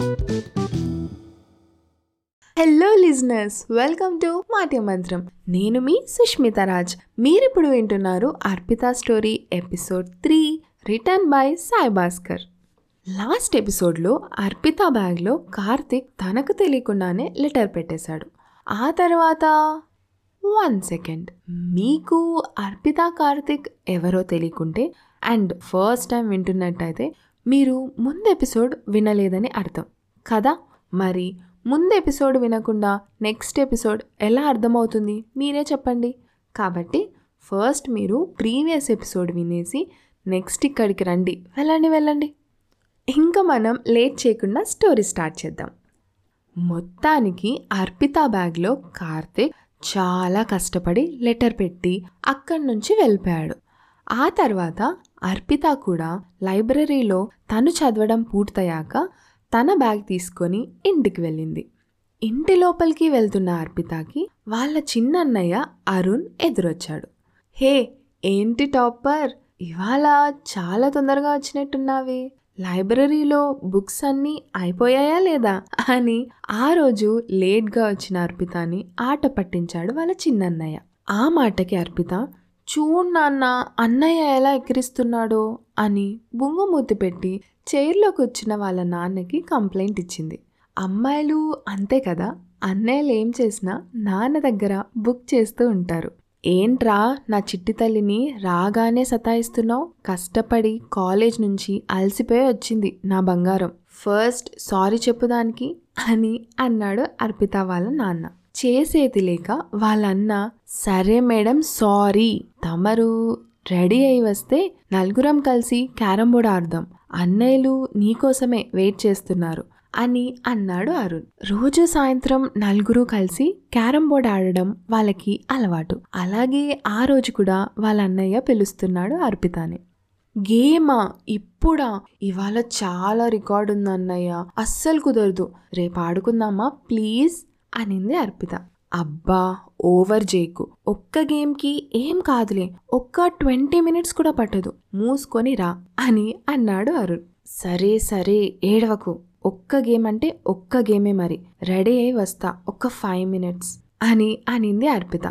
Hello listeners welcome to Maate Mantram నేను మీ సుష్మిత రాజ్. మీరిప్పుడు వింటున్నారు Arpita story episode three written by Sai Bhaskar. Last ఎపిసోడ్లో అర్పిత బ్యాగ్లో కార్తిక్ తనకు తెలియకుండానే లెటర్ పెట్టేశాడు. ఆ తర్వాత వన్ సెకండ్ మీకు అర్పిత కార్తిక్ ఎవరో తెలియకుంటే అండ్ ఫస్ట్ టైం వింటున్నట్టయితే మీరు ముందు ఎపిసోడ్ వినలేదని అర్థం. కదా? మరి ముందు ఎపిసోడ్ వినకుండా నెక్స్ట్ ఎపిసోడ్ ఎలా అర్థమవుతుంది? మీరే చెప్పండి. కాబట్టి ఫస్ట్ మీరు ప్రీవియస్ ఎపిసోడ్ వినేసి నెక్స్ట్ ఇక్కడికి రండి. వెళ్ళండి వెళ్ళండి. ఇంకా మనం లేట్ చేయకుండా స్టోరీ స్టార్ట్ చేద్దాం. మొత్తానికి అర్పిత బ్యాగ్లో కార్తిక్ చాలా కష్టపడి లెటర్ పెట్టి అక్కడి నుంచి వెళ్ళిపోయాడు. ఆ తర్వాత అర్పిత కూడా లైబ్రరీలో తను చదవడం పూర్తయ్యాక తన బ్యాగ్ తీసుకొని ఇంటికి వెళ్ళింది. ఇంటి లోపలికి వెళ్తున్న అర్పితకి వాళ్ళ చిన్న అన్నయ్య అరుణ్ ఎదురొచ్చాడు. హే ఏంటి టాపర్? ఇవాళ చాలా తొందరగా వచ్చినట్టున్నావి. లైబ్రరీలో బుక్స్ అన్నీ అయిపోయాయా లేదా? అని ఆ రోజు లేట్గా వచ్చిన అర్పితని ఆట పట్టించాడు వాళ్ళ చిన్నన్నయ్య. ఆ మాటకి అర్పిత చూడు నాన్న అన్నయ్య ఎలా ఎక్కిరిస్తున్నాడో అని బుంగుమూతి పెట్టి చైర్లోకి వచ్చిన వాళ్ళ నాన్నకి కంప్లైంట్ ఇచ్చింది. అమ్మాయిలు అంతే కదా అన్నయ్యలు ఏం చేసినా నాన్న దగ్గర బుక్ చేస్తూ ఉంటారు. ఏంట్రా నా చిట్టి తల్లిని రాగానే సతాయిస్తున్నావు? కష్టపడి కాలేజ్ నుంచి అలసిపోయి వచ్చింది నా బంగారం. ఫస్ట్ సారీ చెప్పుదానికి అని అన్నాడు అర్పిత వాళ్ళ నాన్న. చేసేది లేక వాళ్ళన్న సరే మేడం సారీ. తమరు రెడీ అయి వస్తే నలుగురం కలిసి క్యారం బోర్డ్ ఆడదాం. అన్నయ్యలు నీకోసమే వెయిట్ చేస్తున్నారు అని అన్నాడు అరుణ్. రోజు సాయంత్రం నలుగురు కలిసి క్యారం బోర్డ్ ఆడడం వాళ్ళకి అలవాటు. అలాగే ఆ రోజు కూడా వాళ్ళ అన్నయ్య పిలుస్తున్నాడు అర్పితాని. గేమా ఇప్పుడా? ఇవాళ చాలా రికార్డు ఉంది అన్నయ్య అస్సలు కుదరదు. రేపు ఆడుకుందామా? ప్లీజ్. అనింది అర్పిత. అబ్బా ఓవర్ జేకు. ఒక్క గేమ్కి ఏం కాదులే ఒక్క ట్వంటీ మినిట్స్ కూడా పట్టదు మూసుకొని రా అని అన్నాడు అరుణ్. సరే సరే ఏడవకు. ఒక్క గేమ్ అంటే ఒక్క గేమే మరి. రెడీ అయి వస్తా ఒక్క ఫైవ్ మినిట్స్ అని అనింది అర్పిత.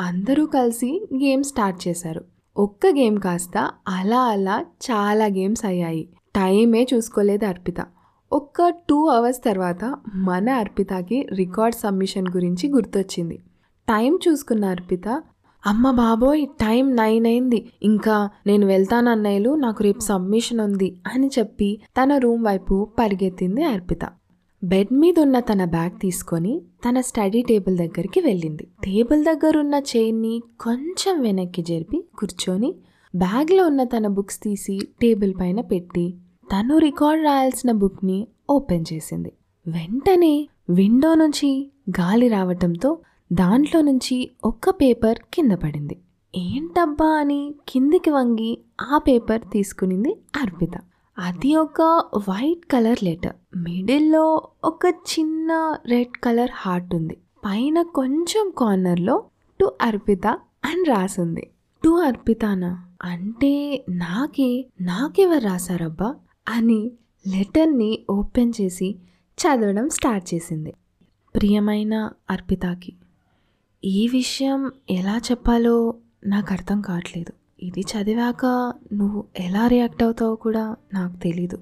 అందరూ కలిసి గేమ్ స్టార్ట్ చేశారు. ఒక్క గేమ్ కాస్త అలా అలా చాలా గేమ్స్ అయ్యాయి. టైమే చూసుకోలేదు అర్పిత. ఒక్క టూ అవర్స్ తర్వాత మన అర్పితకి రికార్డ్ సబ్మిషన్ గురించి గుర్తొచ్చింది. టైం చూసుకున్న అర్పిత అమ్మ బాబోయ్ టైం నైన్ అయింది. ఇంకా నేను వెళ్తాను అన్నయ్యలు నాకు రేపు సబ్మిషన్ ఉంది అని చెప్పి తన రూమ్ వైపు పరిగెత్తింది అర్పిత. బెడ్ మీద ఉన్న తన బ్యాగ్ తీసుకొని తన స్టడీ టేబుల్ దగ్గరికి వెళ్ళింది. టేబుల్ దగ్గర ఉన్న చైర్ని కొంచెం వెనక్కి జరిపి కూర్చొని బ్యాగ్లో ఉన్న తన బుక్స్ తీసి టేబుల్ పైన పెట్టి తను రికార్డ్ రాయాల్సిన బుక్ని ఓపెన్ చేసింది. వెంటనే విండో నుంచి గాలి రావటంతో దాంట్లో నుంచి ఒక్క పేపర్ కింద పడింది. ఏంటబ్బా అని కిందికి వంగి ఆ పేపర్ తీసుకునింది అర్పిత. అది ఒక వైట్ కలర్ లెటర్. మిడిల్లో ఒక చిన్న రెడ్ కలర్ హార్ట్ ఉంది. పైన కొంచెం కార్నర్లో టు అర్పిత అని రాసింది. టు అర్పితానా? అంటే నాకే నాకెవరు రాశారబ్బా? అని లెటర్ని ఓపెన్ చేసి చదవడం స్టార్ట్ చేసింది. ప్రియమైన అర్పితాకి ఈ విషయం ఎలా చెప్పాలో నాకు అర్థం కావట్లేదు. ఇది చదివాక నువ్వు ఎలా రియాక్ట్ అవుతావో కూడా నాకు తెలీదు.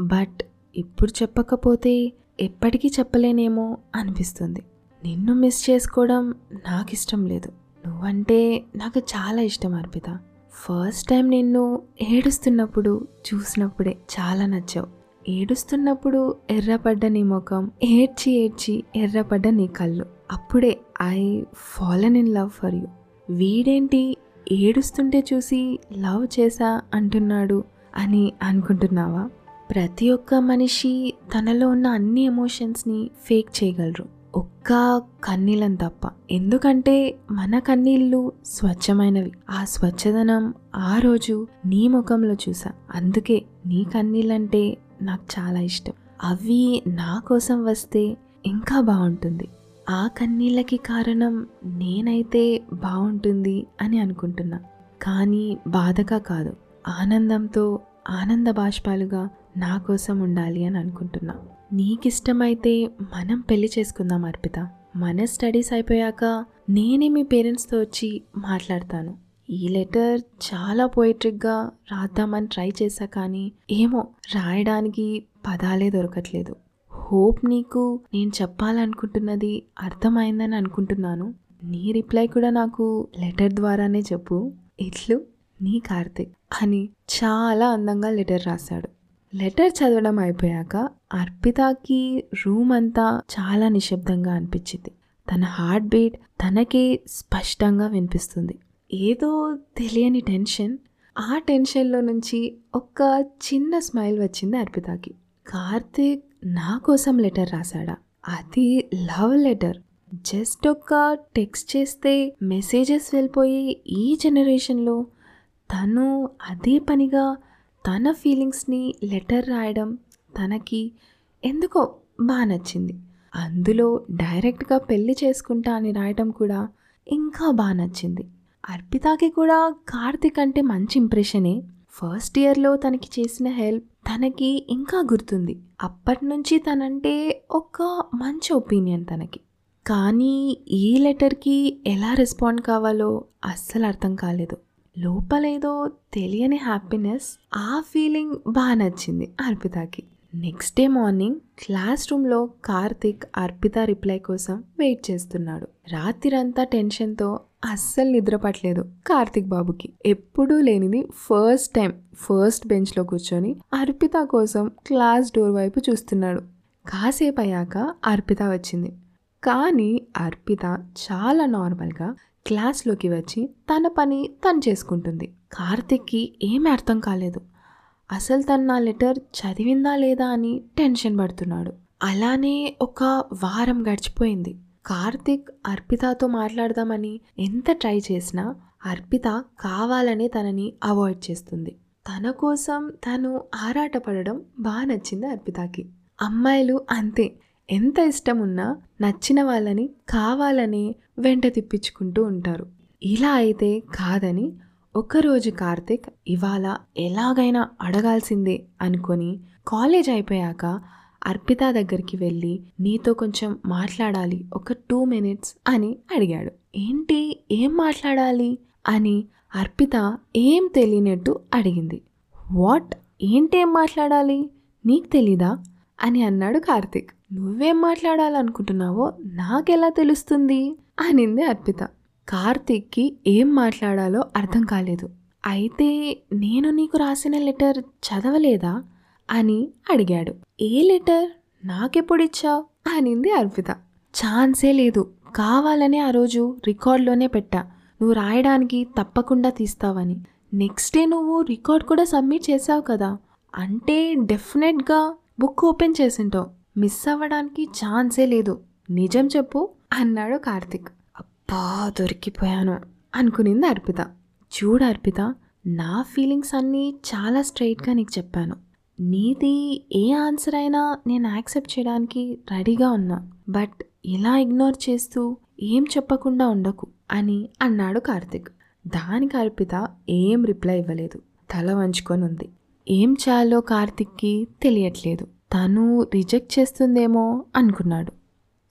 బట్ ఇప్పుడు చెప్పకపోతే ఎప్పటికీ చెప్పలేనేమో అనిపిస్తుంది. నిన్ను మిస్ చేసుకోవడం నాకు ఇష్టం లేదు. నువ్వంటే నాకు చాలా ఇష్టం అర్పిత. ఫస్ట్ టైం నిన్ను ఏడుస్తున్నప్పుడు చూసినప్పుడే చాలా నచ్చావు. ఏడుస్తున్నప్పుడు ఎర్రపడ్డ నీ ముఖం ఏడ్చి ఏడ్చి ఎర్రపడ్డ నీ కళ్ళు. అప్పుడే I fallen in love for you వీడేంటి ఏడుస్తుంటే చూసి లవ్ చేసా అంటున్నాడు అని అనుకుంటున్నావా? ప్రతి ఒక్క మనిషి తనలో ఉన్న అన్ని ఎమోషన్స్ని ఫేక్ చేయగలరు. ఒక్క కన్నీళ్ళని తప్ప. ఎందుకంటే మన కన్నీళ్ళు స్వచ్ఛమైనవి. ఆ స్వచ్ఛదనం ఆ రోజు నీ ముఖంలో చూసా అందుకే నీ కన్నీళ్ళంటే నాకు చాలా ఇష్టం. అవి నా కోసం వస్తే ఇంకా బాగుంటుంది. ఆ కన్నీళ్ళకి కారణం నేనైతే బాగుంటుంది అని అనుకుంటున్నా. కానీ బాధగా కాదు. ఆనందంతో ఆనంద బాష్పాలుగా నా కోసం ఉండాలి అని అనుకుంటున్నా. నీకిష్టమైతే మనం పెళ్ళి చేసుకుందాం అర్పిత. మన స్టడీస్ అయిపోయాక నేనే మీ పేరెంట్స్తో వచ్చి మాట్లాడతాను. ఈ లెటర్ చాలా పోయిట్రిక్గా రాద్దామని ట్రై చేశా కానీ ఏమో రాయడానికి పదాలే దొరకట్లేదు. హోప్ నీకు నేను చెప్పాలనుకుంటున్నది అర్థమైందని అనుకుంటున్నాను. నీ రిప్లై కూడా నాకు లెటర్ ద్వారానే చెప్పు. ఇట్లు నీ కార్తిక్ అని చాలా అందంగా లెటర్ రాశాడు. లెటర్ చదవడం అయిపోయాక అర్పితకి రూమ్ అంతా చాలా నిశ్శబ్దంగా అనిపించింది. తన హార్ట్ బీట్ తనకే స్పష్టంగా వినిపిస్తుంది. ఏదో తెలియని టెన్షన్. ఆ టెన్షన్లో నుంచి ఒక చిన్న స్మైల్ వచ్చింది అర్పితకి. కార్తీక్ నా కోసం లెటర్ రాశాడా? అది లవ్ లెటర్. జస్ట్ ఒక టెక్స్ట్ చేస్తే మెసేజెస్ వెళ్ళిపోయి ఈ జనరేషన్లో తను అదే పనిగా తన ఫీలింగ్స్ని లెటర్ రాయడం తనకి ఎందుకో బాగా నచ్చింది. అందులో డైరెక్ట్గా పెళ్ళి చేసుకుంటా అని రాయటం కూడా ఇంకా బాగా నచ్చింది. అర్పితకి కూడా కార్తిక్ అంటే మంచి ఇంప్రెషనే ఫస్ట్ ఇయర్లో తనకి చేసిన హెల్ప్ తనకి ఇంకా గుర్తుంది. అప్పటి నుంచి తనంటే ఒక మంచి ఒపీనియన్ తనకి. కానీ ఈ లెటర్కి ఎలా రెస్పాండ్ కావాలో అస్సలు అర్థం కాలేదు. లోపలేదో తెలియని హ్యాపీనెస్ ఆ ఫీలింగ్ బాగా నచ్చింది అర్పితకి. నెక్స్ట్ డే మార్నింగ్ క్లాస్ రూమ్లో కార్తిక్ అర్పిత రిప్లై కోసం వెయిట్ చేస్తున్నాడు. రాత్రిరంతా టెన్షన్తో అస్సలు నిద్రపట్లేదు కార్తిక్ బాబుకి. ఎప్పుడూ లేనిది ఫస్ట్ టైం ఫస్ట్ బెంచ్లో కూర్చొని అర్పిత కోసం క్లాస్ డోర్ వైపు చూస్తున్నాడు. కాసేపు అయ్యాక అర్పిత వచ్చింది. కానీ అర్పిత చాలా నార్మల్గా క్లాస్లోకి వచ్చి తన పని తను చేసుకుంటుంది. కార్తిక్కి ఏమీ అర్థం కాలేదు. అసలు తను నా లెటర్ చదివిందా లేదా అని టెన్షన్ పడుతున్నాడు. అలానే ఒక వారం గడిచిపోయింది. కార్తిక్ అర్పితతో మాట్లాడదామని ఎంత ట్రై చేసినా అర్పిత కావాలనే తనని అవాయిడ్ చేస్తుంది. తన కోసం తను ఆరాటపడడం బాగా నచ్చింది అర్పితకి. అమ్మాయిలు అంతే. ఎంత ఇష్టం ఉన్నా నచ్చిన వాళ్ళని కావాలని వెంట తిప్పించుకుంటూ ఉంటారు. ఇలా అయితే కాదని ఒకరోజు కార్తిక్ ఇవాళ ఎలాగైనా అడగాల్సిందే అనుకొని కాలేజ్ అయిపోయాక అర్పిత దగ్గరికి వెళ్ళి నీతో కొంచెం మాట్లాడాలి ఒక టూ మినిట్స్ అని అడిగాడు. ఏంటి? ఏం మాట్లాడాలి? అని అర్పిత ఏం తెలియనట్టు అడిగింది. వాట్? ఏంటేం మాట్లాడాలి? నీకు తెలీదా? అని అన్నాడు కార్తిక్. నువ్వేం మాట్లాడాలనుకుంటున్నావో నాకెలా తెలుస్తుంది? అనింది అర్పిత. కార్తిక్కి ఏం మాట్లాడాలో అర్థం కాలేదు. అయితే నేను నీకు రాసిన లెటర్ చదవలేదా? అని అడిగాడు. ఏ లెటర్? నాకెప్పుడిచ్చావు? అనింది అర్పిత. ఛాన్సే లేదు. కావాలనే ఆ రోజు రికార్డ్లోనే పెట్టా. నువ్వు రాయడానికి తప్పకుండా తీస్తావని. నెక్స్ట్ డే నువ్వు రికార్డ్ కూడా సబ్మిట్ చేసావు కదా? అంటే డెఫినెట్గా బుక్ ఓపెన్ చేసింటావు. మిస్ అవ్వడానికి ఛాన్సే లేదు. నిజం చెప్పు అన్నాడు కార్తిక్. అబ్బా దొరికిపోయాను అనుకునింది అర్పిత. చూడు అర్పిత నా ఫీలింగ్స్ అన్నీ చాలా స్ట్రైట్గా నీకు చెప్పాను. నీది ఏ ఆన్సర్ అయినా నేను యాక్సెప్ట్ చేయడానికి రెడీగా ఉన్నా. బట్ ఇలా ఇగ్నోర్ చేస్తూ ఏం చెప్పకుండా ఉండకు అని అన్నాడు కార్తిక్. దానికి అర్పిత ఏం రిప్లై ఇవ్వలేదు. తల వంచుకొని ఉంది. ఏం చేయాలో కార్తిక్కి తెలియట్లేదు. తను రిజెక్ట్ చేస్తుందేమో అనుకున్నాడు.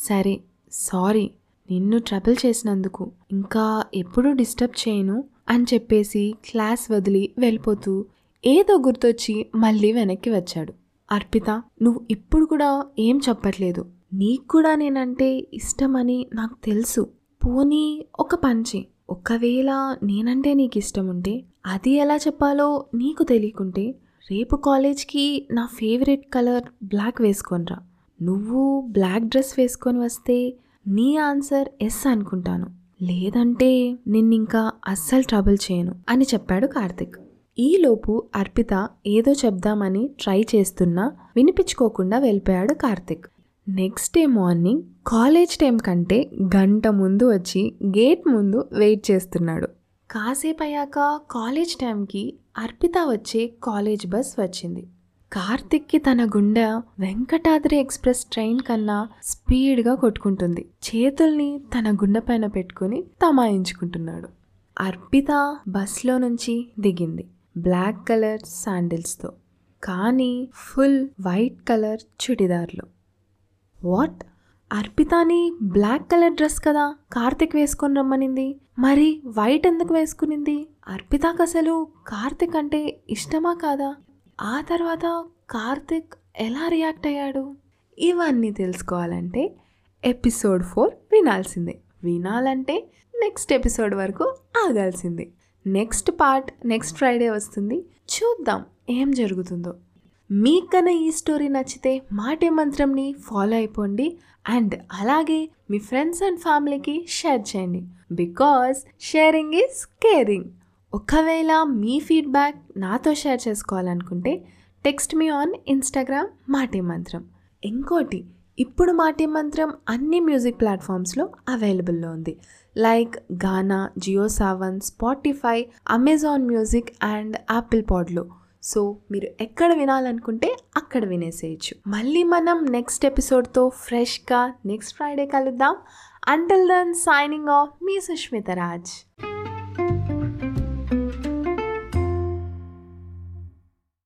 సరే సారీ. నిన్ను ట్రబుల్ చేసినందుకు ఇంకా ఎప్పుడూ డిస్టర్బ్ చేయను అని చెప్పేసి క్లాస్ వదిలి వెళ్ళిపోతూ ఏదో గుర్తొచ్చి మళ్ళీ వెనక్కి వచ్చాడు. అర్పిత నువ్వు ఇప్పుడు కూడా ఏం చెప్పట్లేదు. నీకు కూడా నేనంటే ఇష్టమని నాకు తెలుసు. పోనీ ఒక పంచి. ఒకవేళ నేనంటే నీకు ఇష్టం ఉంటే అది ఎలా చెప్పాలో నీకు తెలియకుంటే రేపు కాలేజ్కి నా ఫేవరెట్ కలర్ బ్లాక్ వేసుకొనిరా. నువ్వు బ్లాక్ డ్రెస్ వేసుకొని వస్తే నీ ఆన్సర్ ఎస్ అనుకుంటాను. లేదంటే నిన్నింకా అస్సలు ట్రబుల్ చేయను అని చెప్పాడు కార్తిక్. ఈలోపు అర్పిత ఏదో చెప్దామని ట్రై చేస్తున్నా వినిపించుకోకుండా వెళ్ళిపోయాడు Karthik. Next day morning college time కంటే గంట ముందు వచ్చి గేట్ ముందు వెయిట్ చేస్తున్నాడు. కాసేపు అయ్యాక కాలేజ్ టైంకి అర్పిత వచ్చే కాలేజ్ బస్ వచ్చింది. కార్తిక్కి తన గుండె వెంకటాద్రి ఎక్స్ప్రెస్ ట్రైన్ కన్నా స్పీడ్గా కొట్టుకుంటుంది. చేతుల్ని తన గుండె పైన పెట్టుకుని తమాయించుకుంటున్నాడు. అర్పిత బస్లో నుంచి దిగింది బ్లాక్ కలర్ శాండిల్స్తో కానీ ఫుల్ వైట్ కలర్ చుడిదార్లు. వాట్? అర్పితాని బ్లాక్ కలర్ డ్రెస్ కదా కార్తిక్ వేసుకొని రమ్మనింది. మరి వైట్ ఎందుకు వేసుకునింది? అర్పితాకి అసలు కార్తిక్ అంటే ఇష్టమా కాదా? ఆ తర్వాత కార్తిక్ ఎలా రియాక్ట్ అయ్యాడు? ఇవన్నీ తెలుసుకోవాలంటే ఎపిసోడ్ ఫోర్ వినాల్సిందే. వినాలంటే నెక్స్ట్ ఎపిసోడ్ వరకు ఆగాల్సిందే. నెక్స్ట్ పార్ట్ నెక్స్ట్ ఫ్రైడే వస్తుంది. చూద్దాం ఏం జరుగుతుందో. మీకన్నా ఈ స్టోరీ నచ్చితే మాటే మంత్రంని ఫాలో అయిపోండి. అండ్ అలాగే మీ ఫ్రెండ్స్ అండ్ ఫ్యామిలీకి షేర్ చేయండి. Because sharing is caring. ఒకవేళ మీ ఫీడ్బ్యాక్ నాతో షేర్ చేసుకోవాలనుకుంటే text me on Instagram Maate Mantram. ఇంకోటి ఇప్పుడు మాటే మంత్రం అన్ని మ్యూజిక్ ప్లాట్ఫామ్స్లో అవైలబుల్లో ఉంది. Like Gaana Jio Saavn Spotify Amazon music and Apple పాడ్లో. So మీరు ఎక్కడ వినాలనుకుంటే అక్కడ వినేసేయచ్చు. మళ్ళీ మనం నెక్స్ట్ ఎపిసోడ్తో ఫ్రెష్గా నెక్స్ట్ ఫ్రైడే కలుద్దాం. అంటిల్ దన్ సైనింగ్ ఆఫ్ మీ సుష్మిత రాజ్.